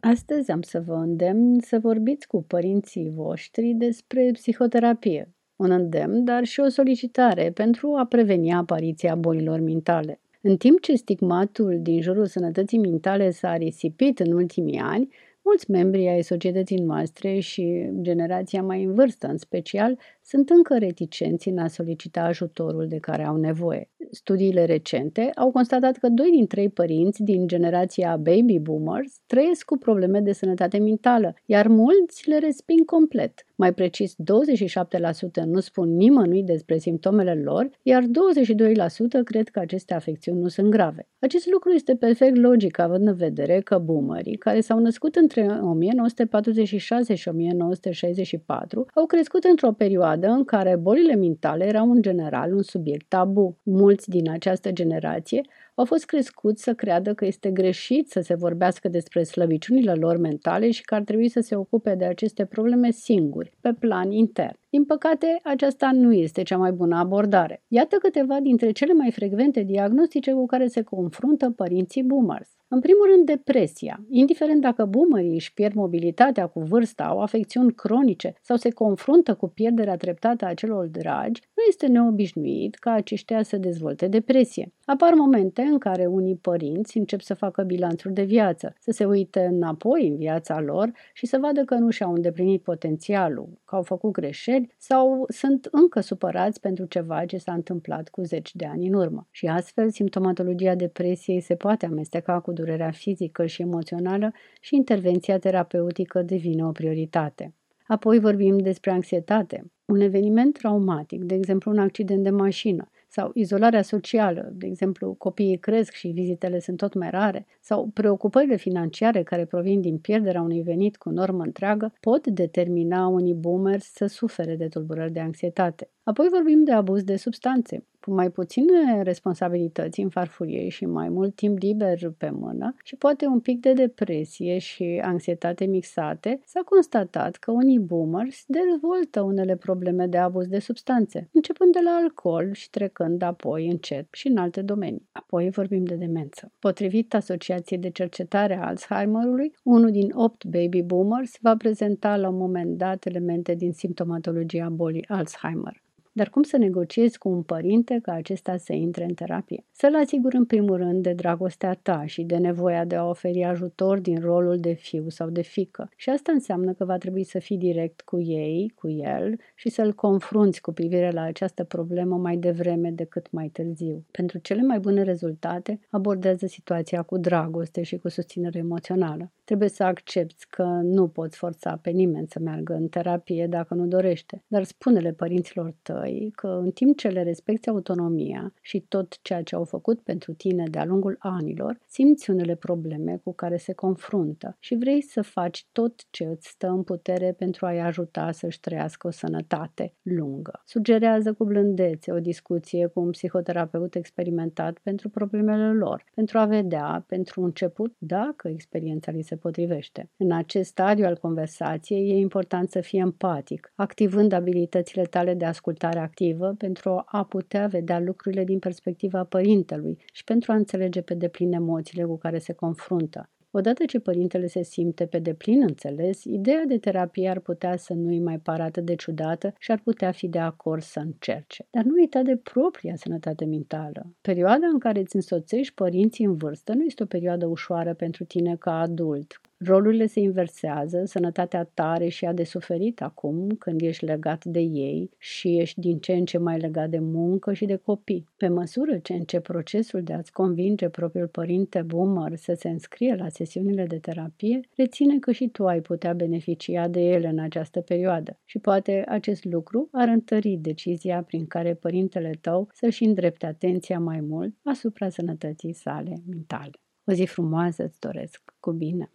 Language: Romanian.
Astăzi am să vă îndemn să vorbiți cu părinții voștri despre psihoterapie. Un îndemn, dar și o solicitare pentru a preveni apariția bolilor mentale. În timp ce stigmatul din jurul sănătății mentale s-a risipit în ultimii ani, mulți membri ai societății noastre și generația mai în vârstă în special sunt încă reticenți în a solicita ajutorul de care au nevoie. Studiile recente au constatat că doi din trei părinți din generația baby boomers trăiesc cu probleme de sănătate mentală, iar mulți le resping complet. Mai precis, 27% nu spun nimănui despre simptomele lor, iar 22% cred că aceste afecțiuni nu sunt grave. Acest lucru este perfect logic, având în vedere că boomerii, care s-au născut între 1946 și 1964, au crescut într-o perioadă perioadă în care bolile mentale erau în general un subiect tabu. Mulți din această generație au fost crescuți să creadă că este greșit să se vorbească despre slăbiciunile lor mentale și că ar trebui să se ocupe de aceste probleme singuri, pe plan intern. Din păcate, aceasta nu este cea mai bună abordare. Iată câteva dintre cele mai frecvente diagnostice cu care se confruntă părinții boomers. În primul rând, depresia. Indiferent dacă boomerii își pierd mobilitatea cu vârsta, au afecțiuni cronice sau se confruntă cu pierderea treptată a celor dragi, nu este neobișnuit ca aceștia să dezvolte depresie. Apar momente în care unii părinți încep să facă bilanțuri de viață, să se uite înapoi în viața lor și să vadă că nu și-au îndeplinit potențialul, că au făcut greșeli sau sunt încă supărați pentru ceva ce s-a întâmplat cu zeci de ani în urmă. Și astfel, simptomatologia depresiei se poate amesteca cu durerea fizică și emoțională și intervenția terapeutică devine o prioritate. Apoi vorbim despre anxietate. Un eveniment traumatic, de exemplu un accident de mașină, sau izolarea socială, de exemplu, copiii cresc și vizitele sunt tot mai rare, sau preocupările financiare care provin din pierderea unui venit cu normă întreagă, pot determina unii boomers să sufere de tulburări de anxietate. Apoi vorbim de abuz de substanțe. Cu mai puține responsabilități în farfurie și mai mult timp liber pe mână și poate un pic de depresie și anxietate mixate, s-a constatat că unii boomers dezvoltă unele probleme de abuz de substanțe, începând de la alcool și trecând apoi încet și în alte domenii. Apoi vorbim de demență. Potrivit Asociației de Cercetare a Alzheimerului, unul din opt baby boomers va prezenta la un moment dat elemente din simptomatologia bolii Alzheimer. Dar cum să negociezi cu un părinte ca acesta să intre în terapie? Să-l asiguri în primul rând de dragostea ta și de nevoia de a oferi ajutor din rolul de fiu sau de fică. Și asta înseamnă că va trebui să fii direct cu ei, cu el și să-l confrunți cu privire la această problemă mai devreme decât mai târziu. Pentru cele mai bune rezultate, abordează situația cu dragoste și cu susținere emoțională. Trebuie să accepti că nu poți forța pe nimeni să meargă în terapie dacă nu dorește, dar spune-le părinților tăi că în timp ce le respecti autonomia și tot ceea ce au făcut pentru tine de-a lungul anilor, simți unele probleme cu care se confruntă și vrei să faci tot ce îți stă în putere pentru a-i ajuta să-și trăiască o sănătate lungă. Sugerează cu blândețe o discuție cu un psihoterapeut experimentat pentru problemele lor, pentru a vedea, pentru început, dacă experiența li se potrivește. În acest stadiu al conversației e important să fii empatic, activând abilitățile tale de ascultare activă pentru a putea vedea lucrurile din perspectiva părintelui și pentru a înțelege pe deplin emoțiile cu care se confruntă. Odată ce părintele se simte pe deplin înțeles, ideea de terapie ar putea să nu-i mai pară atât de ciudată și ar putea fi de acord să încerce. Dar nu uita de propria sănătate mentală. Perioada în care îți însoțești părinții în vârstă nu este o perioadă ușoară pentru tine ca adult, Rolurile se inversează, sănătatea tare și a de suferit acum când ești legat de ei și ești din ce în ce mai legat de muncă și de copii. Pe măsură ce începe procesul de a-ți convinge propriul părinte boomer să se înscrie la sesiunile de terapie, reține că și tu ai putea beneficia de ele în această perioadă și poate acest lucru ar întări decizia prin care părintele tău să-și îndrepte atenția mai mult asupra sănătății sale mentale. O zi frumoasă îți doresc, cu bine!